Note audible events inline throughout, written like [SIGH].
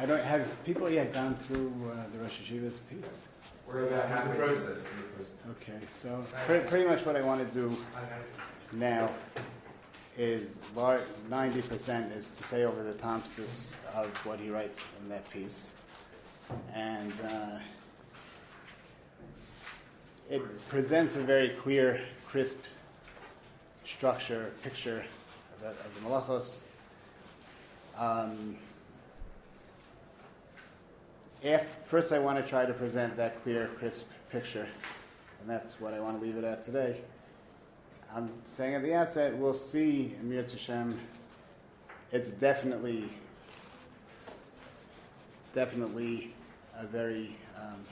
I don't have people yet gone through uh, the Rosh Hashiva's piece. We're about half the process. Okay, so pretty, pretty much what I want to do now is ninety percent is to say over the Thompson of what he writes in that piece, and uh, it presents a very clear, crisp structure, picture of, of the Malachos. Um, after, first, I want to try to present that clear, crisp picture, and that's what I want to leave it at today. I'm saying at the outset, we'll see Amir Hashem. It's definitely, definitely a very um,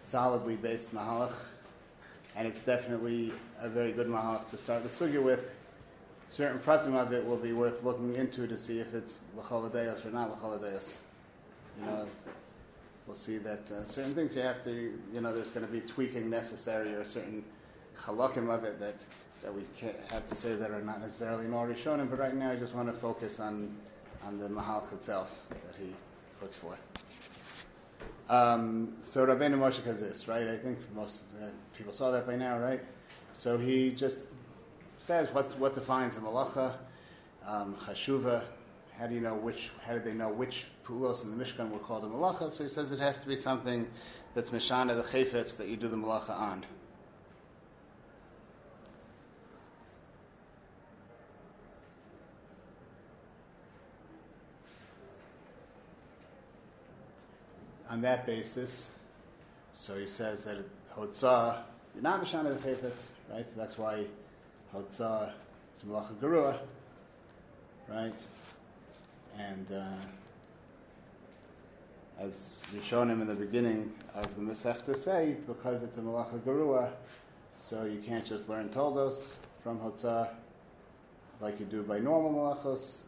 solidly based mahalach, and it's definitely a very good mahalach to start the sugya with. Certain pratim of it will be worth looking into to see if it's lacholadeos or not lacholadeos. You know, we'll see that uh, certain things you have to, you know, there's going to be tweaking necessary or certain halakim of it that, that we can't have to say that are not necessarily shown. But right now, I just want to focus on on the mahalach itself that he puts forth. Um, so Rabbeinu Moshe Kazis, right? I think most of the people saw that by now, right? So he just says what what defines a malacha, um. How do you know which? How did they know which pulos in the Mishkan were called a malacha? So he says it has to be something that's mishana the chayfetz that you do the malacha on. On that basis, so he says that hotzah, you're not mishana the chayfetz, right? So that's why hotzah is malacha garua, right? And uh, as him in the beginning of the Masechta say, because it's a malacha garua, so you can't just learn toldos from hotzah like you do by normal malachos.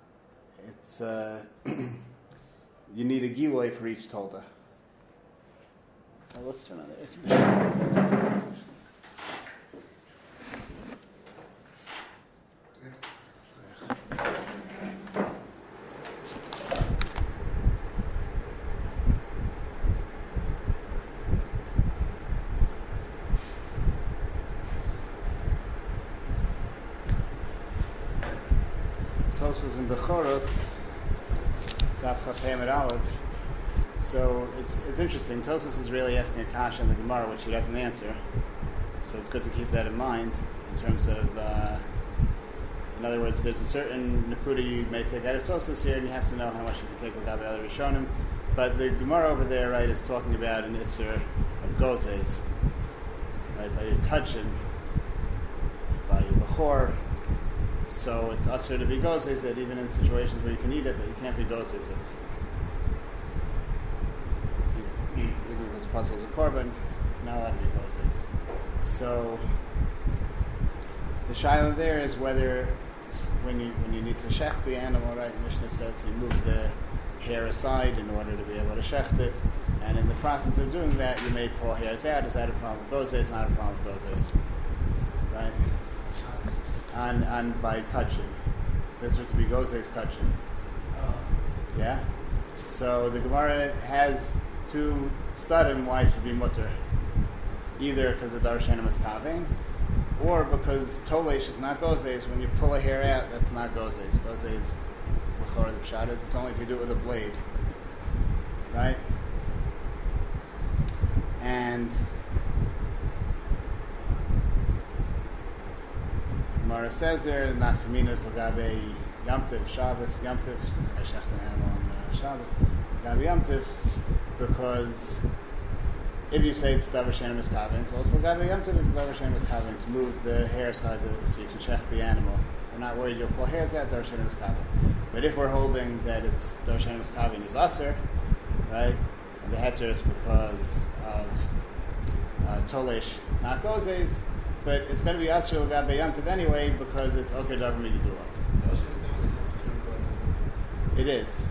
It's uh, [CLEARS THROAT] you need a giloy for each tolda. let's turn on the air conditioner. In Bechoros, Daf. So it's it's interesting. Tosos is really asking a kasha in the Gemara, which he doesn't answer. So it's good to keep that in mind in terms of. Uh, in other words, there's a certain nakuda you may take out of Tosos here, and you have to know how much you can take with other Rishonim. But the Gemara over there, right, is talking about an Isser of Gozes, right, by a Kachin, by a Bechor, so it's usher to be gozes it even in situations where you can eat it, but you can't be gozes it. Even if it's puzzles a korban, it's not allowed to be gozes. So the shiloh there is whether when you when you need to shecht the animal, right? Mishnah says you move the hair aside in order to be able to shecht it. And in the process of doing that, you may pull hairs out. Is that a problem with gozes? Not a problem with gozes, right? On, on by kachin. So that's what to be gozes kachin. Oh. Yeah? So the Gemara has two studim why it should be mutter. Either because the darshanim is kaving, or because tolesh is not gozes. When you pull a hair out, that's not gozes. Gozes, l'chor the pshat is, it's only if you do it with a blade. Right? And Gemara says there, Nafkaminas Lagabe Yamtiv Shabbos, Yamtiv, I shecht an animal on uh, Shabbos, Lagabe Yamtiv, because if you say it's Davar Shenim is Kavin, so also Lagabe Yamtiv is Davar Shenim is Kavin, to move the hair side the, so you can shecht the animal. We're not worried you'll pull hairs out, Davar Shenim is Kavin. But if we're holding that it's Davar Shenim is Kavin is Aser, right, and the heter is because of uh, Tolesh is not Gozes, but it's going to be Asr Lagabe Yamtiv anyway because it's Oker Davar Megidula. It is.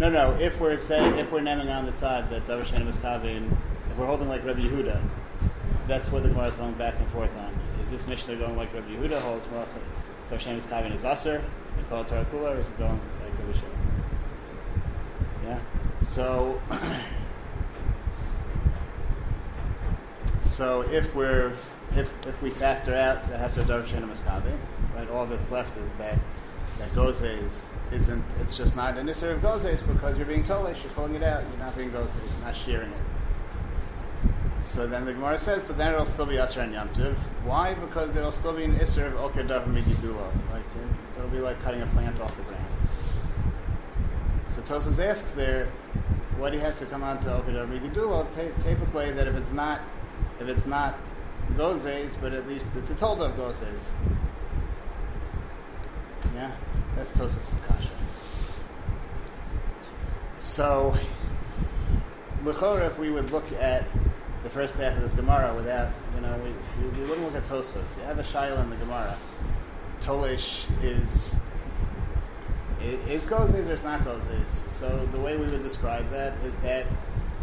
No, no. If we're saying if we're naming on the Tad that Davar Shenim is Kavin, if we're holding like Rabbi Yehuda, that's what the Gemara is going back and forth on. Is this Mishnah going like Rabbi Yehuda holds Davar Shenim is Kavin is Aser and call it Tarakula, or is it going like Rabbi Shimon. Yeah. So, [CLEARS THROAT] so if we're if if we factor out the Hefzer Darshan right, all that's left is that that Gozes isn't. It's just not an Isser of Gozes because you're being Tolish. You're pulling it out. You're not being Gozes. You're not shearing it. So then the Gemara says, but then it'll still be Asr and Yom Tiv. Why? Because it'll still be an Isser of Oker Davar Migidulo. Like, so it'll be like cutting a plant off the ground. So Tosos asks there, what do you have to come on to Oker Davar Migidulo? Typically, that if it's not, if it's not Gozes, but at least it's a told of Gozes. Yeah, that's Tosos' kasha. So, L'chora, if we would look at the first half of this Gemara without, you know, we, we, we wouldn't look at Tosfos. You have a Shaila in the Gemara. Tolish is is gozes or it's not gozes. So the way we would describe that is that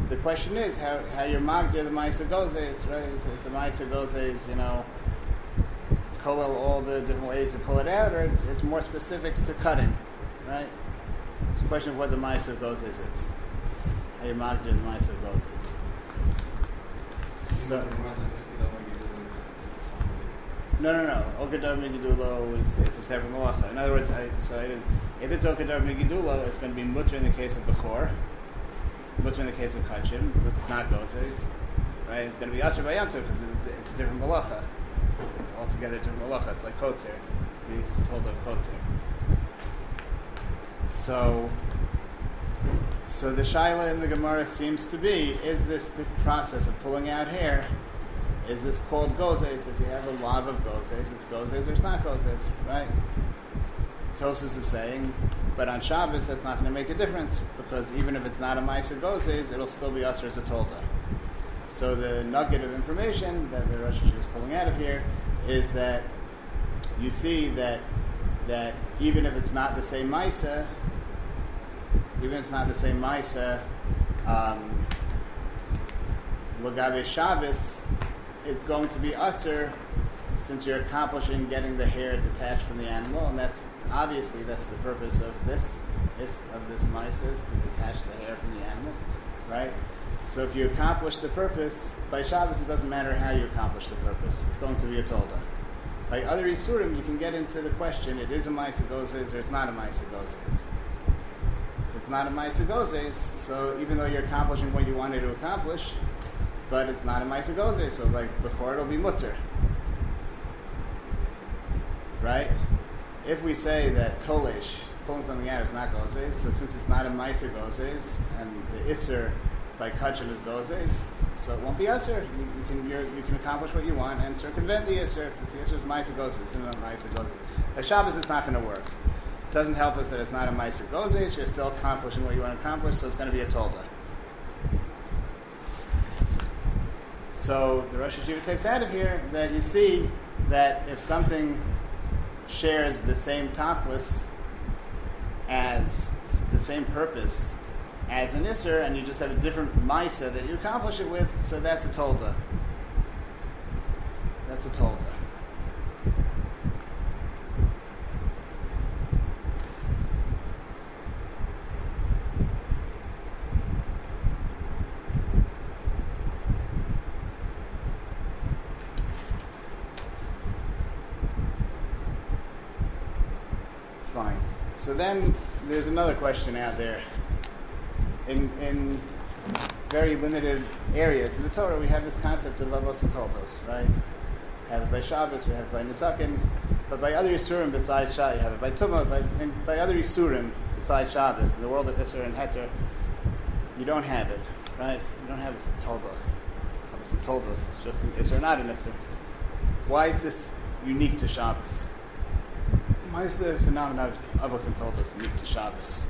the question is how, how you're magdir the Maisa gozes, right? Is, is the Maisa is you know, it's kolel all the different ways to pull it out, or it's, it's more specific to cutting, right? It's a question of what the Maisa gozes is. How you magdir the Maisa gozes. So, no, no, no. Okadav Migidulo is it's a separate malacha. In other words, I, so I if it's Okadav Migidulo, it's going to be mutter in the case of Bechor, mutter in the case of Kachim, because it's not Gozes, right? It's going to be Asher Bayanto because it's, it's, a different malacha. Altogether different malacha. It's like Kotzer. We told of Kotzer. So, so the shaila in the Gemara seems to be: Is this the process of pulling out hair? Is this called gozes? If you have a log of gozes, it's gozes or it's not gozes, right? Tosis is saying, but on Shabbos that's not going to make a difference because even if it's not a ma'aser gozes, it'll still be usher as a tolda. So the nugget of information that the Rosh Hashanah is pulling out of here is that you see that that even if it's not the same ma'aser, even if it's not the same Maisa, um, Lagabe Shabbos, it's going to be usher since you're accomplishing getting the hair detached from the animal, and that's obviously that's the purpose of this, this of this Maisa is to detach the hair from the animal, right? So if you accomplish the purpose by Shabbos, it doesn't matter how you accomplish the purpose; it's going to be a tolda. By other isurim, you can get into the question: it is a Maisa gozes or it's not a Maisa gozes it's not a Maisa Gozes, so even though you're accomplishing what you wanted to accomplish, but it's not a Maisa Gozes, so like before it'll be mutter. Right? If we say that Tolesh, pulling something out, is not Gozes, so since it's not a Maisa Gozes, and the Isser by Kachim is Gozes, so it won't be Isser. You, you, can you can accomplish what you want and circumvent the Isser, because the Isser is Maisa Gozes, and not Maisa Gozes. By Shabbos, it's not going to work It doesn't help us that it's not a Meiser Gozes, you're still accomplishing what you want to accomplish, so it's going to be a Tolda. So the Rosh Hashiva takes out of here that you see that if something shares the same tachlis as the same purpose as an Isser, and you just have a different Maisa that you accomplish it with, so that's a Tolda. That's a Tolda. So then there's another question out there. In, in very limited areas in the Torah, we have this concept of avos and toldos, right? We have it by Shabbos, we have it by Nisakin, but by other Yisurim besides Shabbos, you have it by Tumah, by, by other Yisurim besides Shabbos, in the world of Isser and Heter, you don't have it, right? You don't have toldos. And toldos, it's just an Isser, not an Isser. Why is this unique to Shabbos? Why is the phenomenon of Avos and Toldos unique to Shabbos?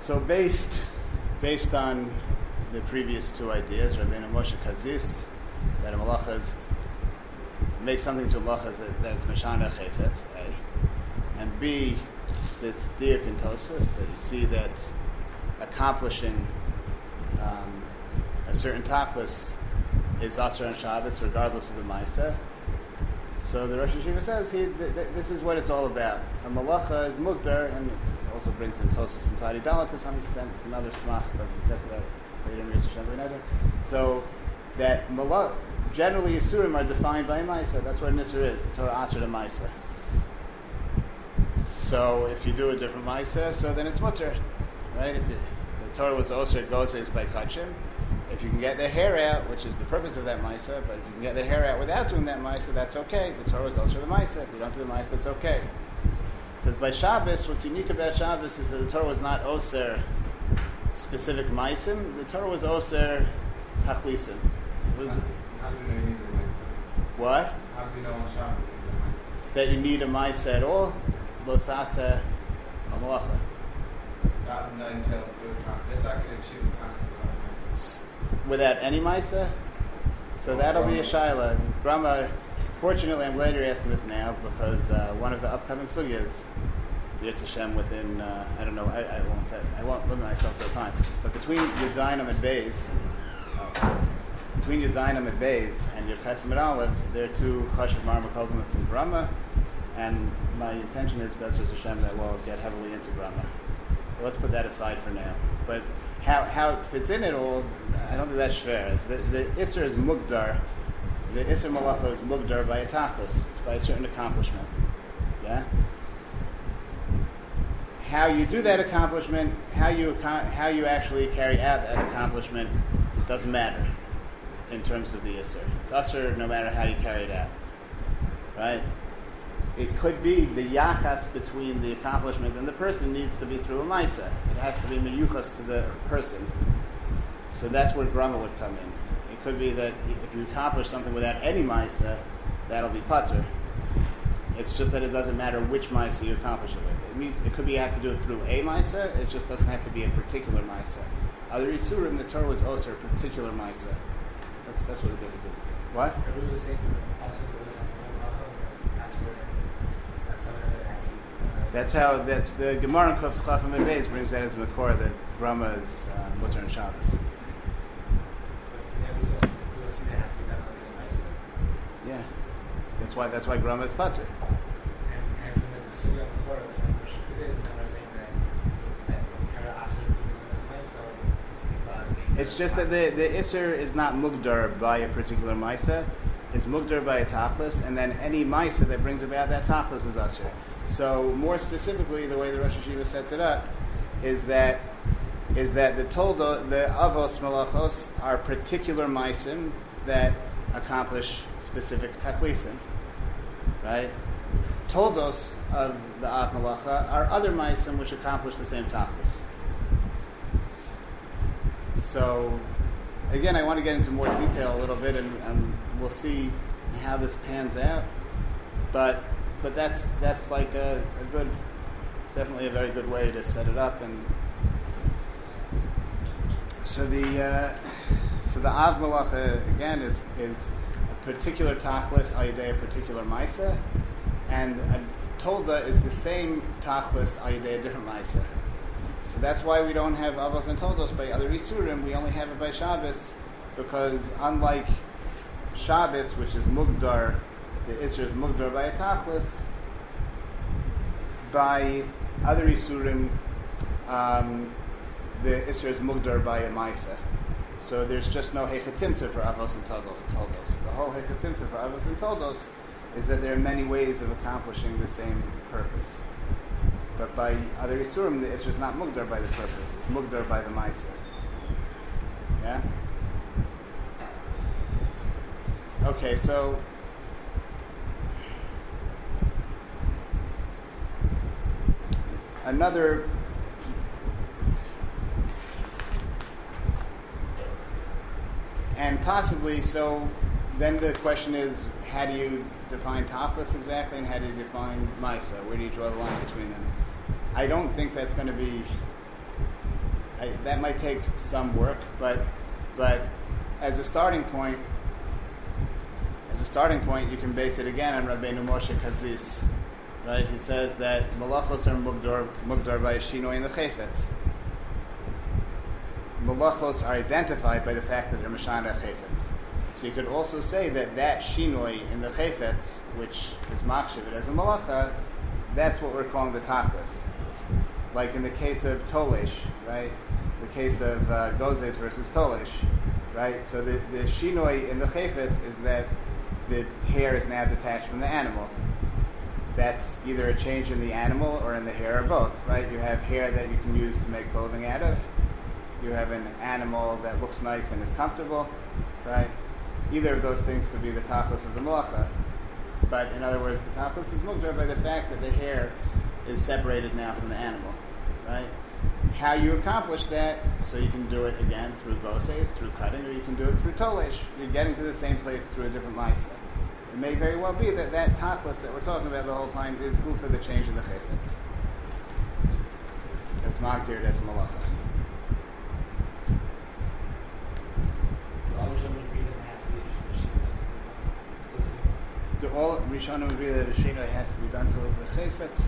So based based on the previous two ideas, Rabbi Rabbeinu Moshe Kazis, that a malacha is make something to a malacha that, that it's mashana chayfetz, A, and B, this diak in Tosfos that you see that accomplishing um, a certain tachlis is asr on Shabbos regardless of the ma'aseh. So the Rosh Hashiva says he, th- th- this is what it's all about. A malacha is mugdar, and it also brings in Tosus and Sadi Dala to some extent. It's another smach, but definitely later Rosh Hashanah. So that malach, generally Yisurim are defined by Maisa. That's what an Isur is. The Torah Asr to Maisa. So if you do a different Maisa, so then it's mutter, right? If you, the Torah was Osir Gozes by Kachim, if you can get the hair out, which is the purpose of that Maisa, but if you can get the hair out without doing that Maisa, that's okay. The Torah is also the Maisa. If you don't do the Maisa, it's okay. It says by Shabbos, what's unique about Shabbos is that the Torah was not Oser specific Maisim, the Torah was Oser Tachlisim. Was, How do you know you need a Maisa? what? How do you know on Shabbos you need a Maisa? That you need a Maisa at all, Losasa Amalacha. That that entails. This I can achieve without a Maisa. Without any Maisa? So that'll be a Shaila. Grama, fortunately, I'm glad you're asking this now because uh, one of the upcoming sugyas, Yitz Hashem within, uh, I don't know, I, I won't I won't limit myself to a time, but between Yudzainam and Bays, uh, between Yudzainam and Bays and your Chesim and Aleph, there are two Chashav Mar Makovimus in Grama, and my intention is, Bezras Hashem, that we'll get heavily into Grama. Let's put that aside for now. But how, how it fits in it all, I don't think that's fair. The, the Isser is Mugdar. The Isser Malacha is Mugdar by a Tachlis. It's by a certain accomplishment. Yeah? How you do that accomplishment, how you, how you actually carry out that accomplishment, doesn't matter in terms of the Isser. It's Usser no matter how you carry it out. Right? It could be the yachas between the accomplishment and the person needs to be through a maisa. It has to be meyuchas to the person. So that's where grama would come in. It could be that if you accomplish something without any maisa, that'll be putter. It's just that it doesn't matter which maisa you accomplish it with. It means it could be you have to do it through a maisa. It just doesn't have to be a particular maisa. Other isurim, the Torah was also a particular maisa. That's that's what the difference is. What? Are we saying for also for this that's how it has to be. That's the Gemara in Kuf Chafim and Beis brings that as Makor that Grama is uh, Mutter and Shabbos. But from there we saw we will see that it has to be done on the nice Yeah, that's why that's why Grama is Pater. and and from the Suga before it was on Rosh Hashanah, it's never saying that that when we carry Asr nice so it's about It's just that the the Isser is not Mugdar by a particular Maisa. It's Mugdar by a Tachlis, and then any Maisa that brings about that Tachlis is Usher. So more specifically, the way the Rosh Hashiva sets it up is that is that the Toldo, the Avos Malachos are particular Maisim that accomplish specific Tachlisim. Right? Toldos of the Av Malacha are other Maisim which accomplish the same Tachlis. So, again, I want to get into more detail a little bit, and, and we'll see how this pans out. But, but that's that's like a, a good, definitely a very good way to set it up. And so the uh, so the Av Malacha again is is particular tachlis ayidei a particular ma'isa, and a tolda is the same tachlis ayidei a different ma'isa. So that's why we don't have avos and toldos by other isurim. We only have it by Shabbos because unlike Shabbos, which is mugdar, the isur is mugdar by a tachlis. By other isurim, um, the isur is mugdar by a maisa. So there's just no hechatimta for avos and toldo- toldos. The whole hechatimta for avos and toldos is that there are many ways of accomplishing the same purpose. But by other Isurim, Isra is not Mugdar by the purpose, it's Mugdar by the Maisa. Yeah? Okay, so. Another. And possibly, so then the question is how do you define Taflis exactly and how do you define Misa? Where do you draw the line between them? I don't think that's going to be. I, that might take some work, but but as a starting point, as a starting point, you can base it again on Rabbeinu Moshe Kazis, right? He says that malachos are mugdar mugdar by shinoi in the chayfetz. Malachos are identified by the fact that they're mashana chayfetz. So you could also say that that shinoi in the chayfetz, which is machshavit as a malacha, that's what we're calling the tachlis. Like in the case of tolesh, right? The case of uh, gozes versus tolesh, right? So the, the shinoi in the chayfetz is that the hair is now detached from the animal. That's either a change in the animal or in the hair or both, right? You have hair that you can use to make clothing out of. You have an animal that looks nice and is comfortable, right? Either of those things could be the tachlis of the malacha. But in other words, the tachlis is mugdar by the fact that the hair is separated now from the animal, right? How you accomplish that, so you can do it again through goses, through cutting, or you can do it through tolesh. You're getting to the same place through a different ma'isa. It may very well be that that tachlis that we're talking about the whole time is for the change in the chayfetz. It's magdir as malacha. Do all Rishonim agree that a has to be done to all the chayfetz?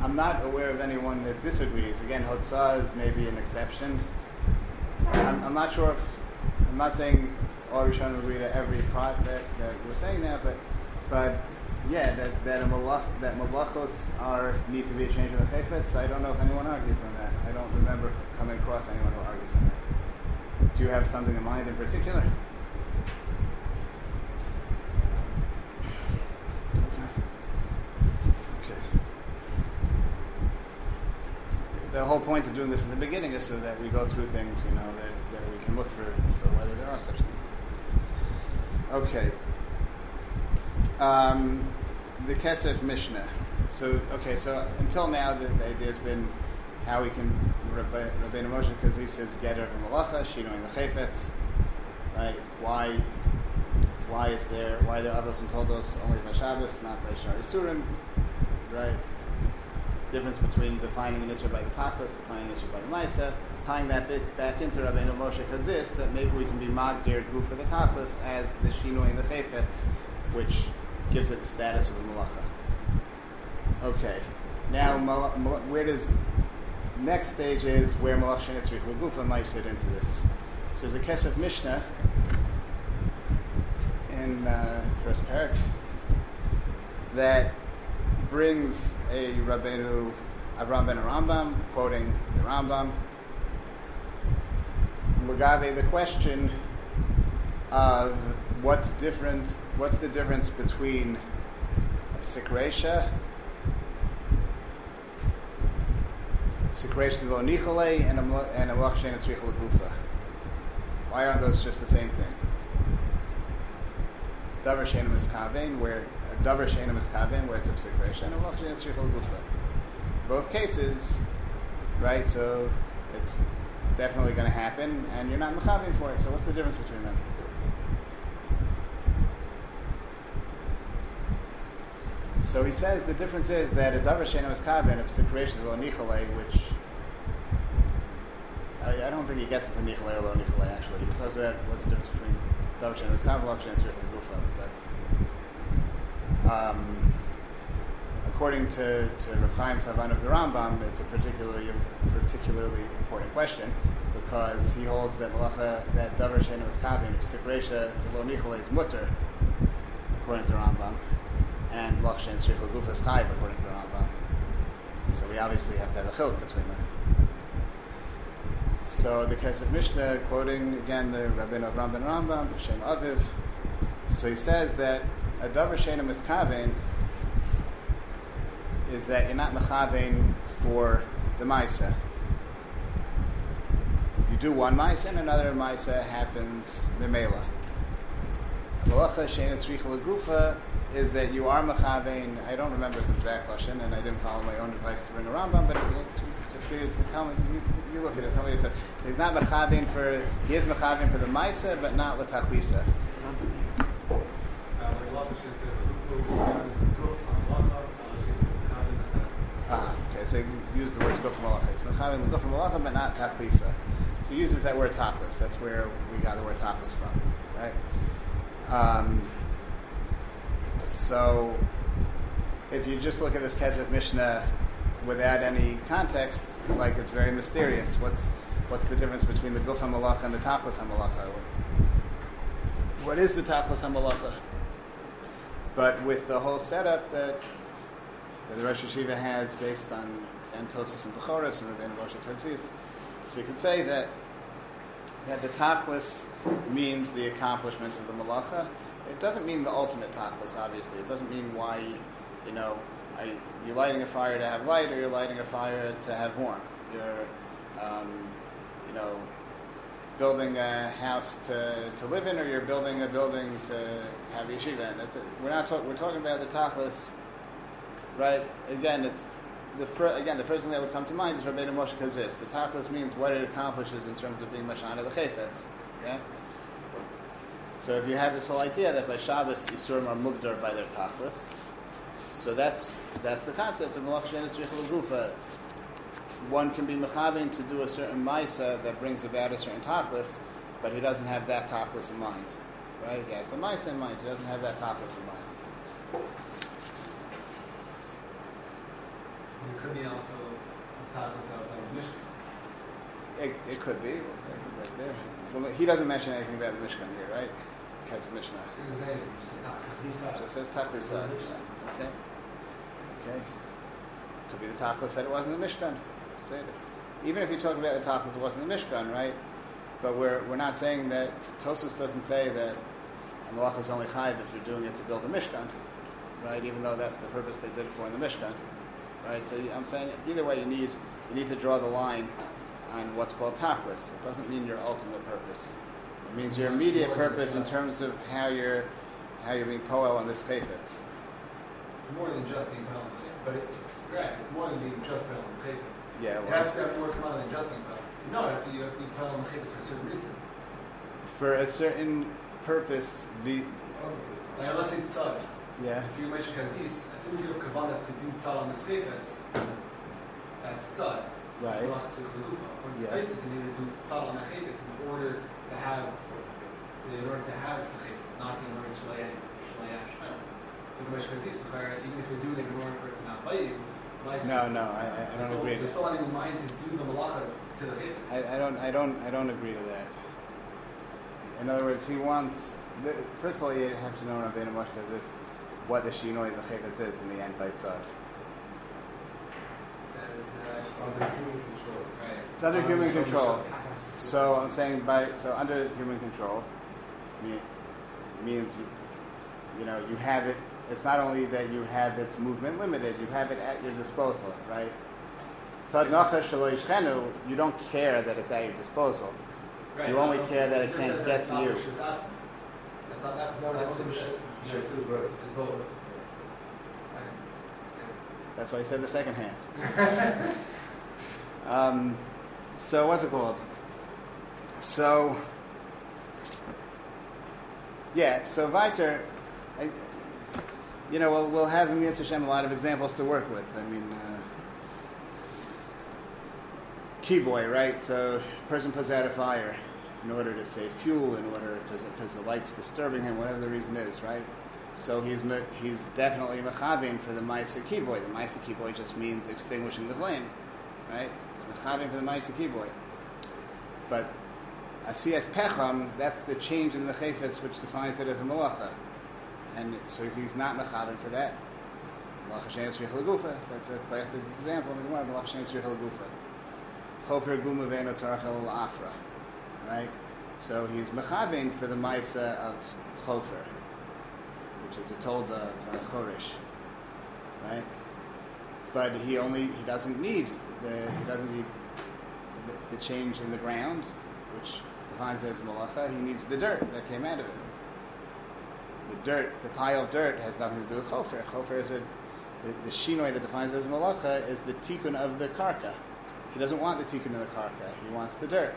I'm not aware of anyone that disagrees. Again, Hotzah is maybe an exception. I'm, I'm not sure if I'm not saying all Rishonim agree to every part that, that we're saying that, but but yeah, that that malach, that malachos are need to be a change in the chayfetz. I don't know if anyone argues on that. I don't remember coming across anyone who argues on that. Do you have something in mind in particular? The whole point of doing this in the beginning is so that we go through things, you know, that, that we can look for, for whether there are such things. Okay. Um, the Kesef Mishnah. So, okay, so until now, the, the idea has been how we can, Rabbeinu Moshe, because he says, Getter from Malacha, Shinoing the Chayfetz, right? Why, why is there, why are there Avos and Toldos only by Shabbos, not by Shari Surim, right? Difference between defining an Isra by the Tachlis, defining an Isra by the Maisa, tying that bit back into Rabbeinu Moshe Kazis, that maybe we can be Magdir Gu for the Tachlis as the Shinoi and the Chayfetz, which gives it the status of a Malacha. Okay, now where does next stage is where Malach Shenitzrich Lagufa might fit into this. So there's a Kesef Mishnah in uh, first parak that brings a Rabbeinu Avram ben Rambam, quoting the Rambam, Lagave the question of what's different, what's the difference between Sikresha, Sikresha lo nichole, and a Malachshen Gufa? Why aren't those just the same thing? Davar Shenim is Kavein, where davar she'ena miskaven, where it's a psikresha, and a malach she'ena gufa. Both cases, right? So it's definitely going to happen, and you're not mechavin for it. So what's the difference between them? So he says the difference is that a davar she'ena miskaven, a psikresha is lo nichole, which I, I, don't think he gets into nichole or lo nichole. Actually, he talks about what's the difference between davar she'ena miskaven, malach she'ena um, according to, to Rav Chaim Savan of the Rambam, it's a particularly particularly important question because he holds that malacha that davar shena was kavin sikresha delo nichole is mutter according to the Rambam, and malach shen strichel gufa is chayv according to the Rambam. So we obviously have to have a chiluk between them. So the case of Mishnah, quoting again the Rabbeinu of Rambam Rambam, Hashem Aviv. So he says that a davar shena miskaven is that you're not mechavein for the ma'isa. You do one ma'isa and another ma'isa happens memela. Is that you are mechavein. I don't remember its exact lashon, and I didn't follow my own advice to bring a Rambam, but just for you to tell me, you, you look at it. Tell me what said. He's not mechavein for. He is mechavein for the ma'isa, but not latachlisa. Ah, okay, so you use the words guf malacha. It's mechavin guf malacha, but not tachlisa. So he uses that word tachlis. That's where we got the word tachlis from, right? Um, so if you just look at this Kesef Mishnah without any context, like it's very mysterious. What's what's the difference between the guf and the tachlis malacha? what is the tachlis hamalacha? But with the whole setup that, that the Rosh Hashiva has based on Antosis and Bechoros and Rabbeinu Moshe Kazis, so you could say that that the tachlis means the accomplishment of the malacha. It doesn't mean the ultimate tachlis, obviously. It doesn't mean why, you know, I, you're lighting a fire to have light or you're lighting a fire to have warmth. You're, um, you know, building a house to, to live in or you're building a building to have yeshiva in. That's it. We're not talking, we're talking about the tachlis, right? Again, it's, the fir- again, the first thing that would come to mind is Rabbeinu Moshe Kazis. The tachlis means what it accomplishes in terms of being mashana the chayfetz. Yeah. So if you have this whole idea that by Shabbos Yisurim are mugdar by their tachlis, so that's that's the concept of malach shenis gufa. One can be mechavin to do a certain ma'isa that brings about a certain tachlis, but he doesn't have that tachlis in mind, right? He has the ma'isa in mind. He doesn't have that tachlis in mind. It could be also a tachlis that was on Mishkan. It, it could be right there. He doesn't mention anything about the Mishkan here, right? Because of Mishnah. It there, it's just not- Because these It are just says tachlis. Uh, okay. Okay. Could be the tachlis that it wasn't the Mishkan. It. Even if you talk about the tachlis, it wasn't the Mishkan, right? But we're, we're not saying that Tosus doesn't say that Malach is only chayv if you're doing it to build a Mishkan, right? Even though that's the purpose they did it for in the Mishkan, right? So I'm saying either way, you need you need to draw the line on what's called tachlis. It doesn't mean your ultimate purpose. It means your immediate purpose in terms of how you're how you're being poel on this chayfetz. It's more than just being put on the table, but it's right. It's more than being just put on the. Yeah, It has to have more come than just being. No, it has to be you have to be the table for a certain reason. for a certain purpose. The oh, Like let's say tzad. yeah, If you mention kazis, as soon as you have kavanah to do tzad on the chayfetz, that's tzad. right. It's tzad l'gufa. According to Yeah. Taisus, you need to do tzad on the chayfetz in order to have, to, in order to have the chayfetz, not in order to shalaya shalaya shmel. If you mention kazis, the even if you're doing it in order for it to not bite you, No, no, I, I- I don't agree. There's still not mind to do the malacha to the chayfetz. I, I don't, I don't, I don't agree to that. In other words, he wants. The, first of all, you have to know Rabbeinu Moshe because this what the shinoi the chayfetz is in the end by tzad. Uh, under human control. It's under um, human control. So I'm saying by so under human control me- means you, you know you have it. It's not only that you have its movement limited; you have it at your disposal, right? Tzad nachash shelo yishchenu, You don't care that it's at your disposal. Right. You only care that it can't get to you. That's not, that's, No, that's that's what it Rishus- says. Rishus Rishus is both. This is both. Right. That's why he said the second half. [LAUGHS] um, so what's it called? So yeah, so Viter, I, you know, we'll, we'll have in Yitz Hashem a lot of examples to work with. I mean, uh, keyboy, right? So person puts out a fire in order to save fuel, in order because the light's disturbing him, whatever the reason is, right? So he's he's definitely mechavim for the Maisa Kiboy. The Maisa Kiboy just means extinguishing the flame, right? It's mechavim for the Maisa Kiboy. But Asiyas Pecham, that's the change in the chayfetz which defines it as a malacha. And so if he's not mechavim for that, that's a classic example in the Gemara, right? So he's mechavim for the Maisa of chofer which is a told of uh, Chorish, right? But he only he doesn't need the he doesn't need the, the change in the ground, which defines it as malacha. He needs the dirt that came out of it. The dirt, the pile of dirt, has nothing to do with chofer. Chofer is a the, the shinoi that defines it as malacha is the tikkun of the karka. He doesn't want the tikkun of the karka. He wants the dirt.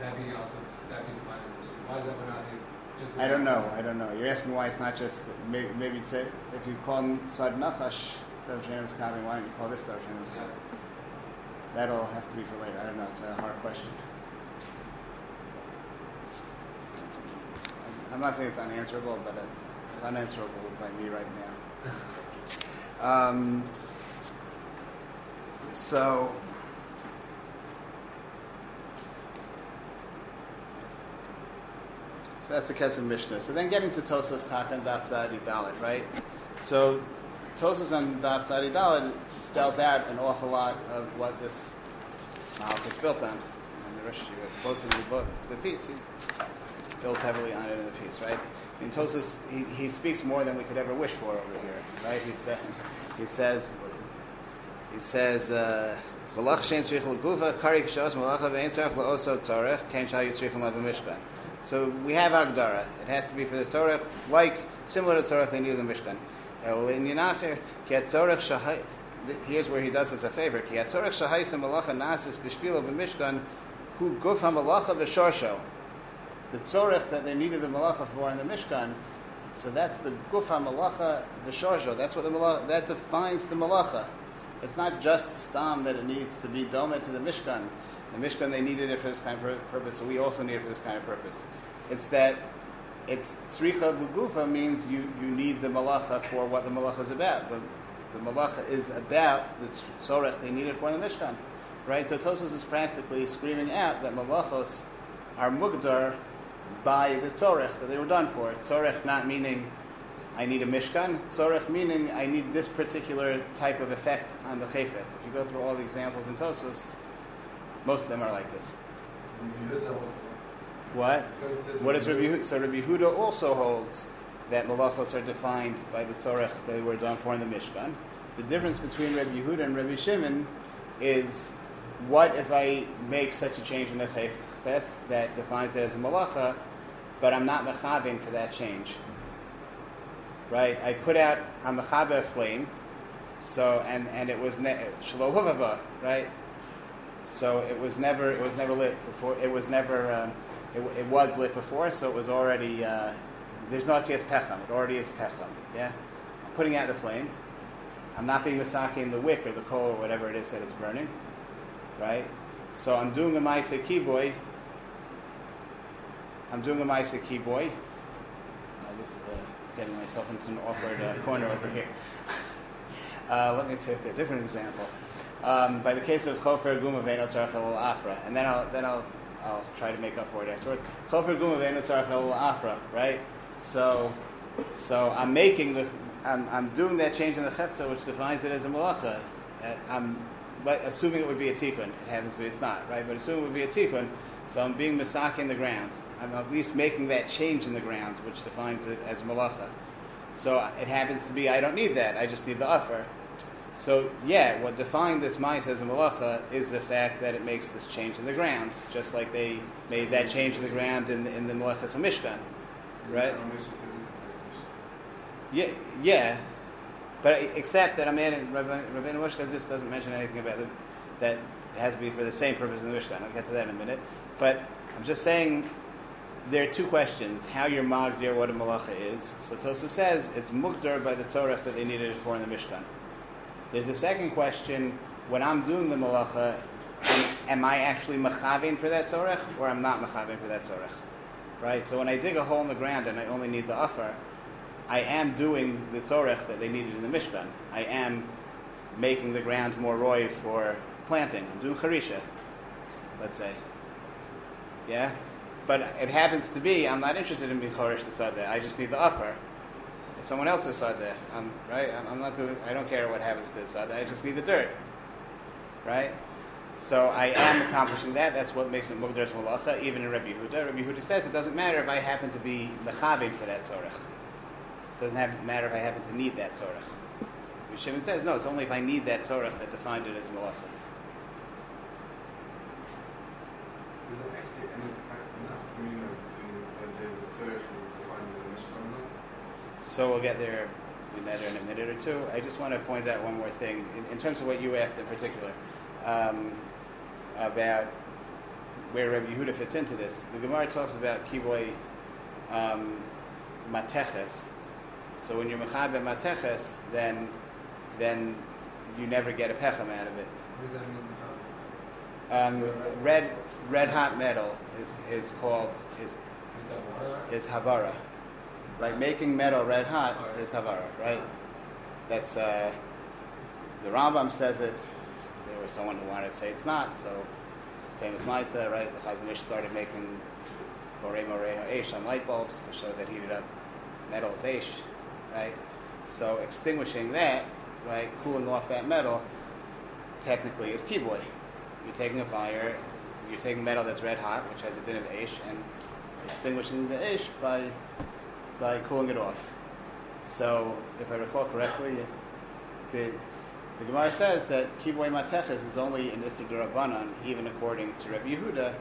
That be also, that be defined as. Why is that one not here? Just I don't know. I don't know. You're asking why it's not just maybe, maybe say if you call Sad Nachash Dov Shem Kavi, why don't you call this Dov Shem Yeah. Kavi? That'll have to be for later. I don't know. It's a hard question. I'm- I'm not saying it's unanswerable, but it's it's unanswerable by me right now. Um, so. So that's the Kesef Mishnah. So then getting to Tosos Taka and Daf Dalit, right? So Tosos on Daf Dalit spells out an awful lot of what this Malach is built on. And the rest Rosh Hashiva quotes in the book, the piece. He builds heavily on it in the piece, right? In Tosos, he, he speaks more than we could ever wish for over here, right? He, sa- he says, he says, uh. So we have Agdara. It has to be for the tzorech, like, similar to tzorech they need in the Mishkan. Here's where he does us a favor, malacha nasis b'shvilo b'mishkan, hu guf ha-malacha v'shorsho. The tzorech that they needed the malacha for in the Mishkan, so that's the gufa ha-malacha v'shorsho. That's what the malacha, that defines the malacha. It's not just stam that it needs to be doma to the Mishkan. The Mishkan they needed it for this kind of purpose, so we also need it for this kind of purpose. It's that it's tzricha lugufa means you, you need the malacha for what the malacha is about. The, the malacha is about the tzorech they needed for in the Mishkan, right? So Tosos is practically screaming out that malachos are mugdar by the tzorech that they were done for. Tzorech not meaning I need a mishkan. Tzorech meaning I need this particular type of effect on the chayfetz. If you go through all the examples in Tosos, most of them are like this. What? What is Rabbi Yehuda? So Rabbi Yehuda also holds that malachos are defined by the tzorech that they were done for in the Mishkan. The difference between Rabbi Yehuda and Rabbi Shimon is what if I make such a change in the chayfetz that defines it as a malacha, but I'm not mechavin for that change. Right? I put out a mechaber flame, so and and it was ne- right? So it was never it was never lit before. It was never um, it, it, was lit before, so it was already uh, there's no atzias pecham. It already is pecham. Yeah, I'm putting out the flame. I'm not being misaki in the wick or the coal or whatever it is that it's burning, right? So I'm doing a ma'isa kiboy. I'm doing a ma'isa kiboy. Uh, this is uh, getting myself into an awkward uh, corner over here. [LAUGHS] Uh, let me pick a different example um, by the case of chofer guma ve'eno tzarech afra, and then I'll then I'll I'll try to make up for it afterwards. Chofer guma ve'eno tzarech afra, right? So so I'm making the I'm, I'm doing that change in the chepsa, which defines it as a malacha. Uh, I'm like, assuming it would be a tikkun. It happens to be it's not, right? But assuming it would be a tikkun, so I'm being misaki in the ground. I'm at least making that change in the ground, which defines it as malacha. So uh, it happens to be I don't need that. I just need the offer. So yeah, what defined this mice as a malacha is the fact that it makes this change in the ground, just like they made that change in the ground in the, in the malachas Mishkan, right? Yeah, yeah, but except that I'm adding Rabbeinu Moshe this doesn't mention anything about the, that it has to be for the same purpose in the Mishkan. I'll get to that in a minute, but I'm just saying there are two questions: how your magdir what a malacha is. So Tosa says it's mukdar by the Torah that they needed it for in the Mishkan. There's a second question: when I'm doing the malacha, am, am I actually machavin for that tzorech, or I'm not machavin for that tzorech? Right. So when I dig a hole in the ground and I only need the offer, I am doing the tzorech that they needed in the Mishkan. I am making the ground more roy for planting. I'm doing charisha, let's say. Yeah. But it happens to be I'm not interested in being chorish the sadeh. I just need the offer. It's someone else's sadeh. I'm right. I'm, not doing. I don't care what happens to the sadeh. I just need the dirt. Right. So I am accomplishing that. That's what makes it mugdar malacha. Even in Rabbi Yehuda, Rabbi Yehuda says it doesn't matter if I happen to be mechavin for that tzorech. It doesn't have, matter if I happen to need that tzorech. Shimon says no. It's only if I need that tzorech that defined it as malacha. Is there actually any practical communion between whether the tzorech was defined in the Mishkan or not? So we'll get there in a minute or two. I just want to point out one more thing in, in terms of what you asked in particular um, about where Rabbi Yehuda fits into this. The Gemara talks about kiboy um, mateches. So when you're mechabe mateches, then then you never get a pechem out of it. What does that mean? Um, red red hot metal is, is called is is havara. Like making metal red hot is havara, right? That's uh, the Rambam says it. There was someone who wanted to say it's not. So famous Maisa, right? The Chazon Ish started making Borei Morei Ha'esh on light bulbs to show that heated up metal is Esh, right? So extinguishing that, right, cooling off that metal, technically is Kiboy. You're taking a fire, you're taking metal that's red hot, which has a din of Esh, and extinguishing the Esh by, by cooling it off. So, if I recall correctly, the, the Gemara says that Kiboy Mateches is only an Isser Durabanan, even according to Rabbi Yehuda,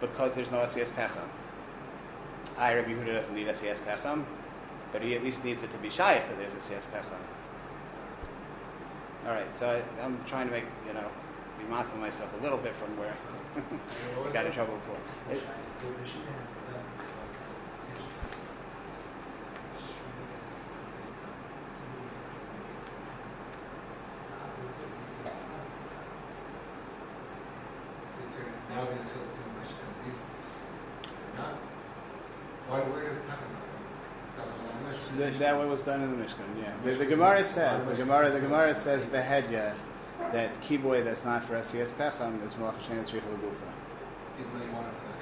because there's no Asiyas Pecham. I, Rabbi Yehuda doesn't need Asiyas Pecham, but he at least needs it to be Shaykh that there's Asiyas Pecham. All right, so I, I'm trying to make, you know, be myself a little bit from where [LAUGHS] I got in trouble before. It- Now we until the Mishkan is not. Why? Where does Pechem come from? It's also on the Mishkan. That, that what was done in the Mishkan, yeah. The, the Gemara says, the Gemara, the Gemara says behedya that kiboy that's not for SES pecham is malach Hashem tzrich legufa. People may want it for.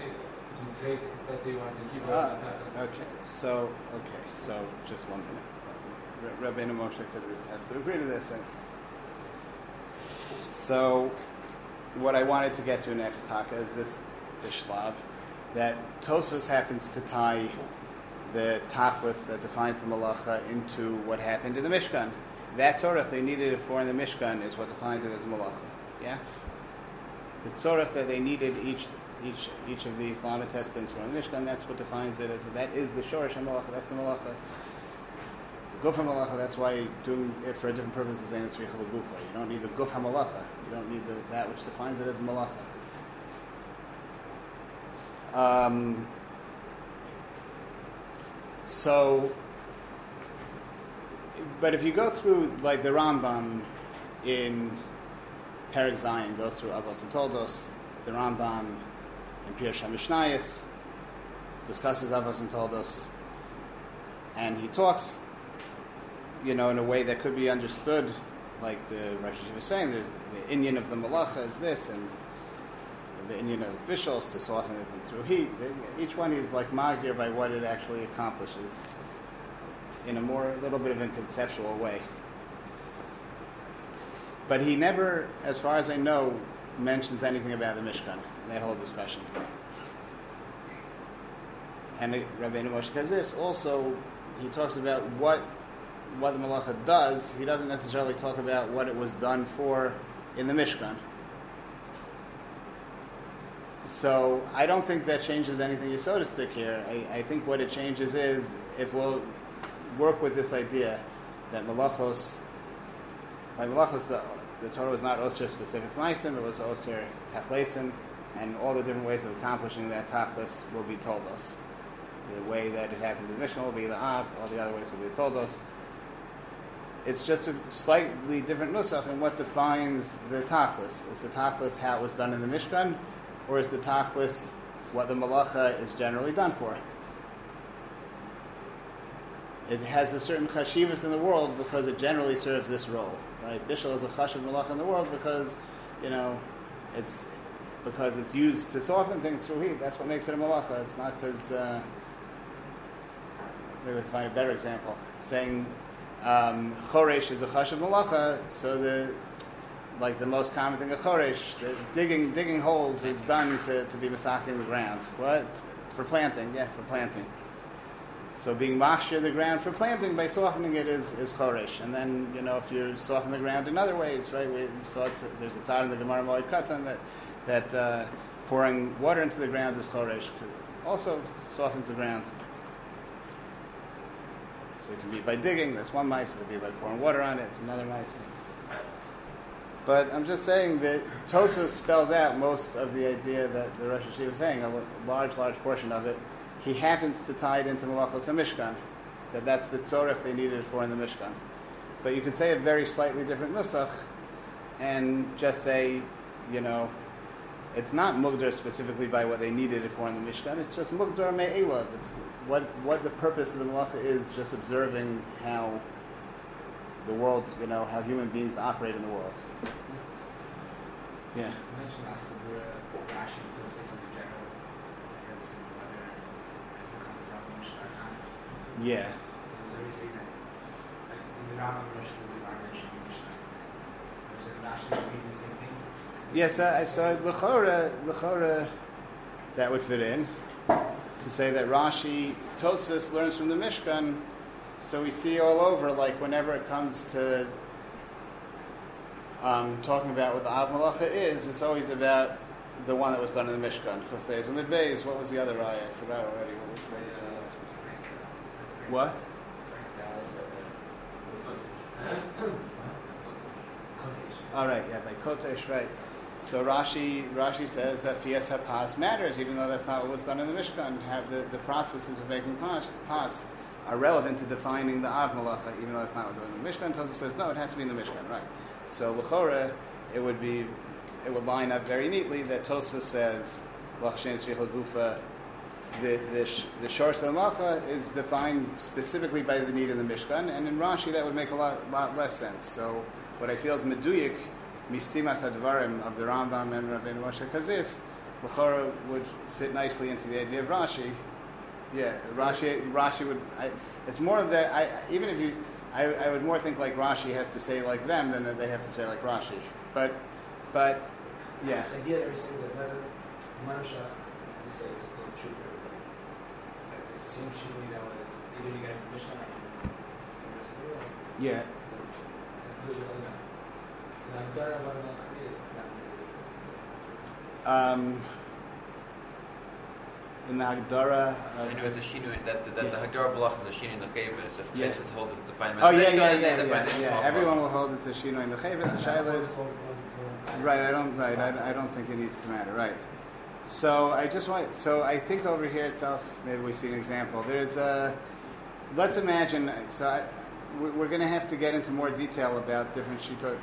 To take, if let's you want to keep it Ah, okay, so okay, so just one minute. Rabbeinu Moshe this has to agree to this. And so, what I wanted to get to next, Taka, is this the shlav that Tosfos happens to tie the tachlis that defines the malacha into what happened in the Mishkan. That tzorach they needed it for in the Mishkan is what defined it as malacha. Yeah. The tzorach that they needed each each each of these lamed tes things for in the Mishkan. That's what defines it as. That is the shorish malacha. That's the malacha. It's a guf malacha. That's why doing it for a different purpose is tzricha gufa. You don't need the guf malacha. You don't need the, that which defines it as malacha. Um, so, but if you go through like the Rambam in Perik Zayin goes through Avos and Toldos, the Rambam in Pirush HaMishnayis discusses Avos and Toldos, and he talks, you know, in a way that could be understood, like the Hashanah was saying. There's the inyan of the Malacha is this, and the inyan of Bishals to soften thing through heat. Each one is like magir by what it actually accomplishes in a more, little bit of a conceptual way. But he never, as far as I know, mentions anything about the Mishkan, in that whole discussion. And it- Rabbeinu Moshe Kazis also, he talks about what what the Malacha does. He doesn't necessarily talk about what it was done for in the Mishkan. So I don't think that changes anything Yisodistic here. I, I think what it changes is if we'll work with this idea that Malachos, by Malachos, the, the Torah was not Osir specific Meisim, it was Osir Tachlesim, and all the different ways of accomplishing that Tachlis will be told us. The way that it happened in the Mishnah will be the Av, all the other ways will be told us. It's just a slightly different nusach in what defines the Tachlis. Is the Tachlis how it was done in the Mishkan, or is the Tachlis what the Malacha is generally done for? It has a certain chashivas in the world because it generally serves this role, right? Bishul is a chashiv malacha in the world because, you know, it's because it's used to soften things through heat. That's what makes it a malacha. It's not because uh, maybe we can find a better example. Saying um, choresh is a chashiv malacha, so the like the most common thing of choresh, digging digging holes is done to, to be masaking the ground. What for planting? Yeah, for planting. So being machshir the ground for planting by softening it is, is choresh. And then, you know, if you soften the ground in other ways, right, we saw it's, there's a tzad in the Gemara Moed Katan that, that uh, pouring water into the ground is choresh. Also softens the ground. So it can be by digging, that's one mice. It can be by pouring water on it, it's another mice. But I'm just saying that Tosfos spells out most of the idea that the Rosh Hashanah was saying, a large, large portion of it. He happens to tie it into Malachos HaMishkan, that that's the tzorech they needed for in the Mishkan. But you could say a very slightly different nusach and just say, you know, it's not mugdar specifically by what they needed it for in the Mishkan. It's just mugdar me'elav. It's what what the purpose of the malacha is, just observing how the world, you know, how human beings operate in the world. Yeah. You mentioned last week where Rashi and Tosfos in general difference in whether Mishkan. Yeah. So there's already saying that like, in the Rambam Rosh Hashanah are mentioned in Mishnah. So Rashi is reading the same thing. Yes, I so uh, l'chora, l'chora, that would fit in to say that Rashi Tosfos learns from the Mishkan. So we see all over, like whenever it comes to um, talking about what the Av Malacha is, it's always about the one that was done in the Mishkan. Beis and Mid Beis. What was the other raya? I forgot already. What was What? All right, yeah, by Kotesh, right. So Rashi, Rashi says that Fias HaPas matters, even though that's not what was done in the Mishkan. Have the, the processes of making pas, pas are relevant to defining the Av Malacha, even though it's not what was done in the Mishkan. Tosfos says, no, it has to be in the Mishkan, right. So L'chora, it would be, it would line up very neatly that Tosfos says, Lachshen Tzrichel Gufa, the, the, the Shor Malacha is defined specifically by the need of the Mishkan, and in Rashi that would make a lot, lot less sense. So what I feel is Meduyik, Mistimas Advarim of the Rambam and Rabbeinu Moshe Kazis, L'chora would fit nicely into the idea of Rashi. Yeah, Rashi, Rashi would. I, it's more that I even if you, I, I would more think like Rashi has to say like them than that they have to say like Rashi. But, but, yeah, The idea that we're saying that Manashach is to say is still true for everybody. Like the same Shimoni that was either you got it from Mishnah or from the rest of the world. yeah. Like, those are other methods. And I'm done about Malach it's not really this. That's what it's Um, in the Hagdara. Uh, I know it's a shinu that that, that Yeah. the Hagdara Balach is a shinu in the Chayva. It's just Yeah. Tesis holds it's defined Oh the yeah, Mishkan, yeah, yeah, yeah, yeah. Everyone will hold it to Shino in the Chavis. The Shaila is right. I don't. Right. I, I don't think it needs to matter. Right. So I just want. So I think over here itself, maybe we see an example. There's a. Let's imagine. So I, we- we're going to have to get into more detail about different shito,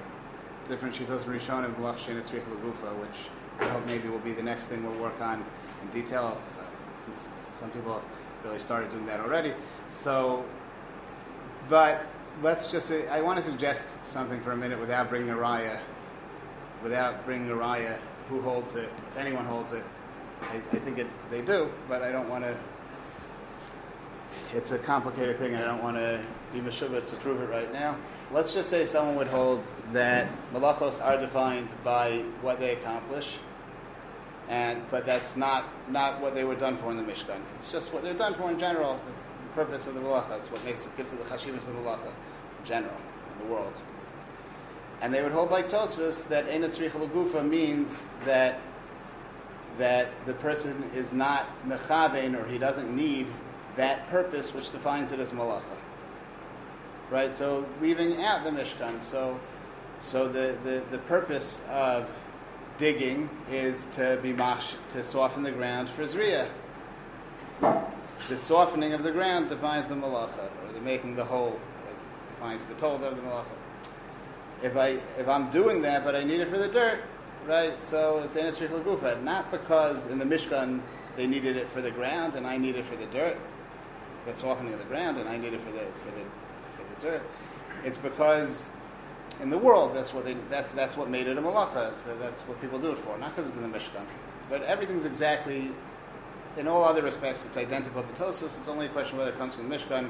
different shitos rishon and etzrich legufa, which I hope maybe will be the next thing we'll work on in detail. So, since some people really started doing that already. So, but let's just. Say, I want to suggest something for a minute without bringing a raya without bringing a raya, who holds it, if anyone holds it. I, I think it, they do, but I don't want to. It's a complicated thing, I don't want to be meshubah to prove it right now. Let's just say someone would hold that malachos are defined by what they accomplish, and but that's not not what they were done for in the Mishkan. It's just what they're done for in general. The, the purpose of the malacha. That's what makes it gives it the chashivas of the malacha in general in the world. And they would hold like Tosfos that Eina Tzricha Gufa means that that the person is not mechavein or he doesn't need that purpose which defines it as malacha. Right? So leaving out the Mishkan. So so the, the, the purpose of digging is to be mash to soften the ground for Zriya. The softening of the ground defines the malacha, or the making the hole defines the told of the malacha if I if I'm doing that, but I need it for the dirt, right? So it's Eina Tzricha Gufa, not because in the Mishkan they needed it for the ground and I need it for the dirt, the softening of the ground, and I need it for the for the for the dirt. It's because in the world that's what they that's that's what made it a malacha. So that's what people do it for, not because it's in the Mishkan. But everything's exactly in all other respects, it's identical to Tosfos. It's only a question whether it comes from the Mishkan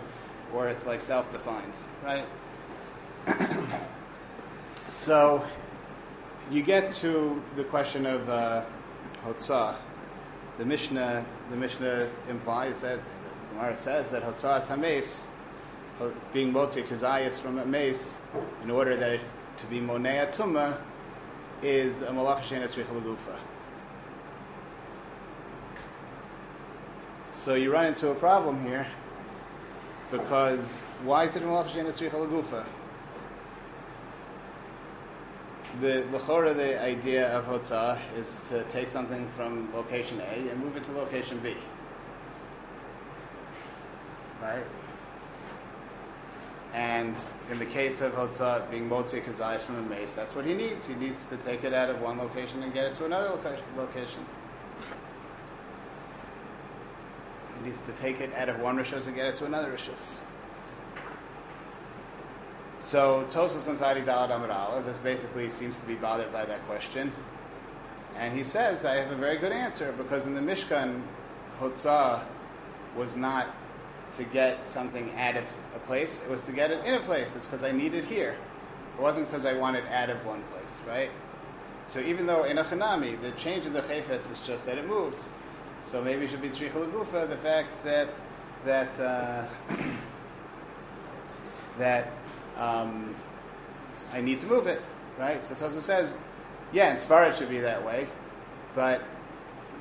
or it's like self-defined, right? [COUGHS] So you get to the question of uh, Hotzah. The Mishnah, the Mishnah implies that the Gemara says that Hotzah is Hames, being Motzi Kazayas from a meis, in order that it to be Monea Tumma, is a Malach Shen Esrich Lagufa. So you run into a problem here, because why is it a Malach Shen Esrich Lagufa? the lechora, the idea of hotzah is to take something from location A and move it to location B. Right? And in the case of hotzah being motzi kazayis from a meis, that's what he needs. He needs to take it out of one location and get it to another loca- location. He needs to take it out of one rishus and get it to another rishus. So Tosfos Ansari Dalad Amar Aleph is basically seems to be bothered by that question. And he says, I have a very good answer because in the Mishkan, Hotzah was not to get something out of a place. It was to get it in a place. It's because I need it here. It wasn't because I want it out of one place, right? So even though in a the change in the chayfetz is just that it moved. So maybe it should be tzricha legufa, the fact that that uh, [COUGHS] that um, I need to move it, right? So Tosfos says, yeah, in it should be that way, but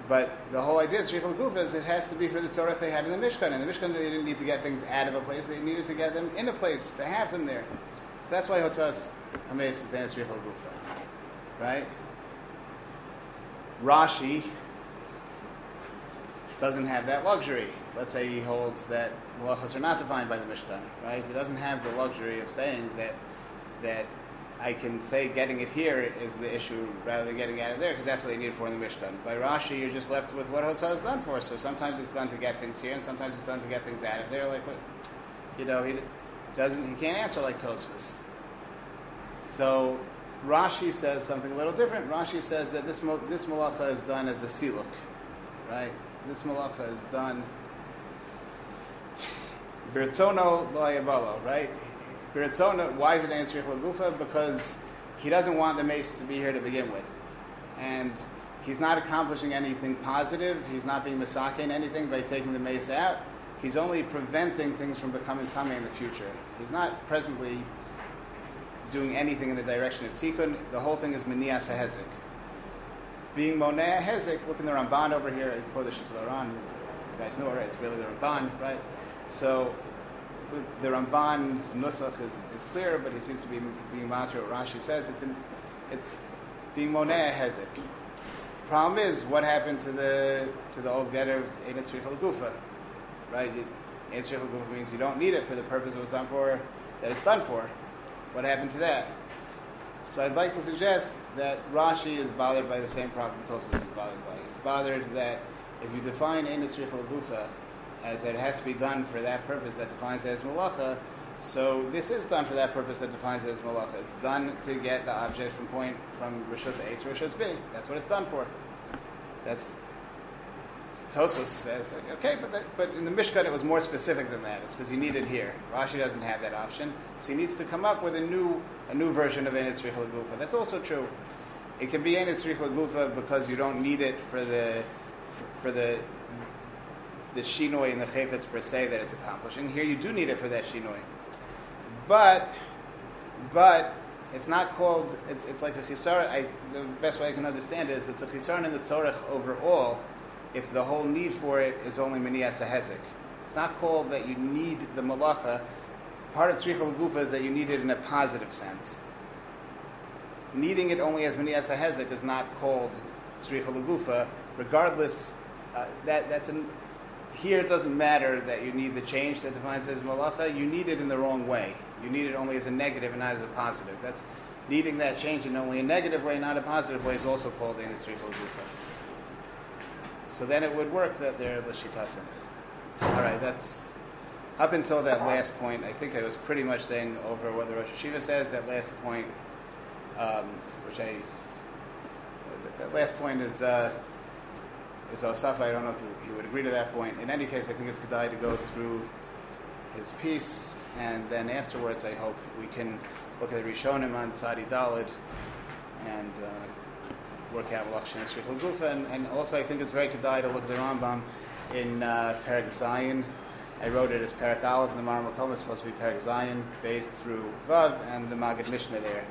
but the whole idea of tzricha legufa is it has to be for the Torah they had in the Mishkan. In the Mishkan, they didn't need to get things out of a place; they needed to get them in a place to have them there. So that's why Hotzas Hameis is tzricha legufa, right? Rashi doesn't have that luxury. Let's say he holds that malachas are not defined by the Mishkan, right? He doesn't have the luxury of saying that that I can say getting it here is the issue rather than getting out of there because that's what they need for in the Mishkan. By Rashi, you're just left with what Hotzah is done for. So sometimes it's done to get things here, and sometimes it's done to get things out of there. Like what, you know, he doesn't, he can't answer like Tosfos. So Rashi says something a little different. Rashi says that this this malacha is done as a siluk, right? This malacha is done [SIGHS] birtzono lo right? Why is it answer lagufa? Because he doesn't want the meis to be here to begin with, and he's not accomplishing anything positive. He's not being masakin anything by taking the meis out. He's only preventing things from becoming tummy in the future. He's not presently doing anything in the direction of tikkun. The whole thing is minias hahezik. Being monea hezek, look in the Ramban over here, pour the shit to the Ran. You guys know it, right? It's really the Ramban, right? So the Ramban's nusach is, is clear, but he seems to be being matter what Rashi says. It's it's being monea hezek. Problem is, what happened to the to the old getter of Ein Gufa, right? Ein Gufa means you don't need it for the purpose it was done for, that it's done for. What happened to that? So I'd like to suggest that Rashi is bothered by the same problem Tosfos is bothered by. He's bothered that if you define Ein Gufa as it has to be done for that purpose that defines it as malacha, so this is done for that purpose that defines it as malacha. It's done to get the object from point from Rishos A to Rishos B. That's what it's done for. That's Tosfos says, okay, but that, but in the Mishkan it was more specific than that. It's because you need it here. Rashi doesn't have that option, so he needs to come up with a new a new version of Enit Tzrich Lagufa. That's also true. It can be Enit Tzrich Lagufa because you don't need it for the for, for the the shinoi and the chayfetz per se that it's accomplishing. Here you do need it for that shinoi, but but it's not called. It's, it's like a chisar. The best way I can understand it is it's a chisar in the Torah overall if the whole need for it is only Minias Hezek. It's not called that you need the malacha. Part of Tzricha Gufa is that you need it in a positive sense. Needing it only as Minias Hezek is not called Tzricha Gufa. Regardless, uh, that, that's an, here it doesn't matter that you need the change that defines it as malacha. You need it in the wrong way. You need it only as a negative and not as a positive. That's needing that change in only a negative way, not a positive way, is also called in Gufa. So then it would work that they're Lashitasim. All right, that's up until that last point. I think I was pretty much saying over what the Rosh Hashiva says. That last point, um, which I that last point is uh, is Osaf. I don't know if he would agree to that point. In any case, I think it's Kedai to go through his piece, and then afterwards, I hope we can look at the Rishonim on Sadi Dalid and. Uh, work out Lachshan and Gufa, and, and also I think it's very kedai to look at the Rambam in uh, Perak Zayin. I wrote it as Perak Aleph, and the Maramakom is supposed to be Perak Zayin, based through Vav, and the Magid Mishnah there.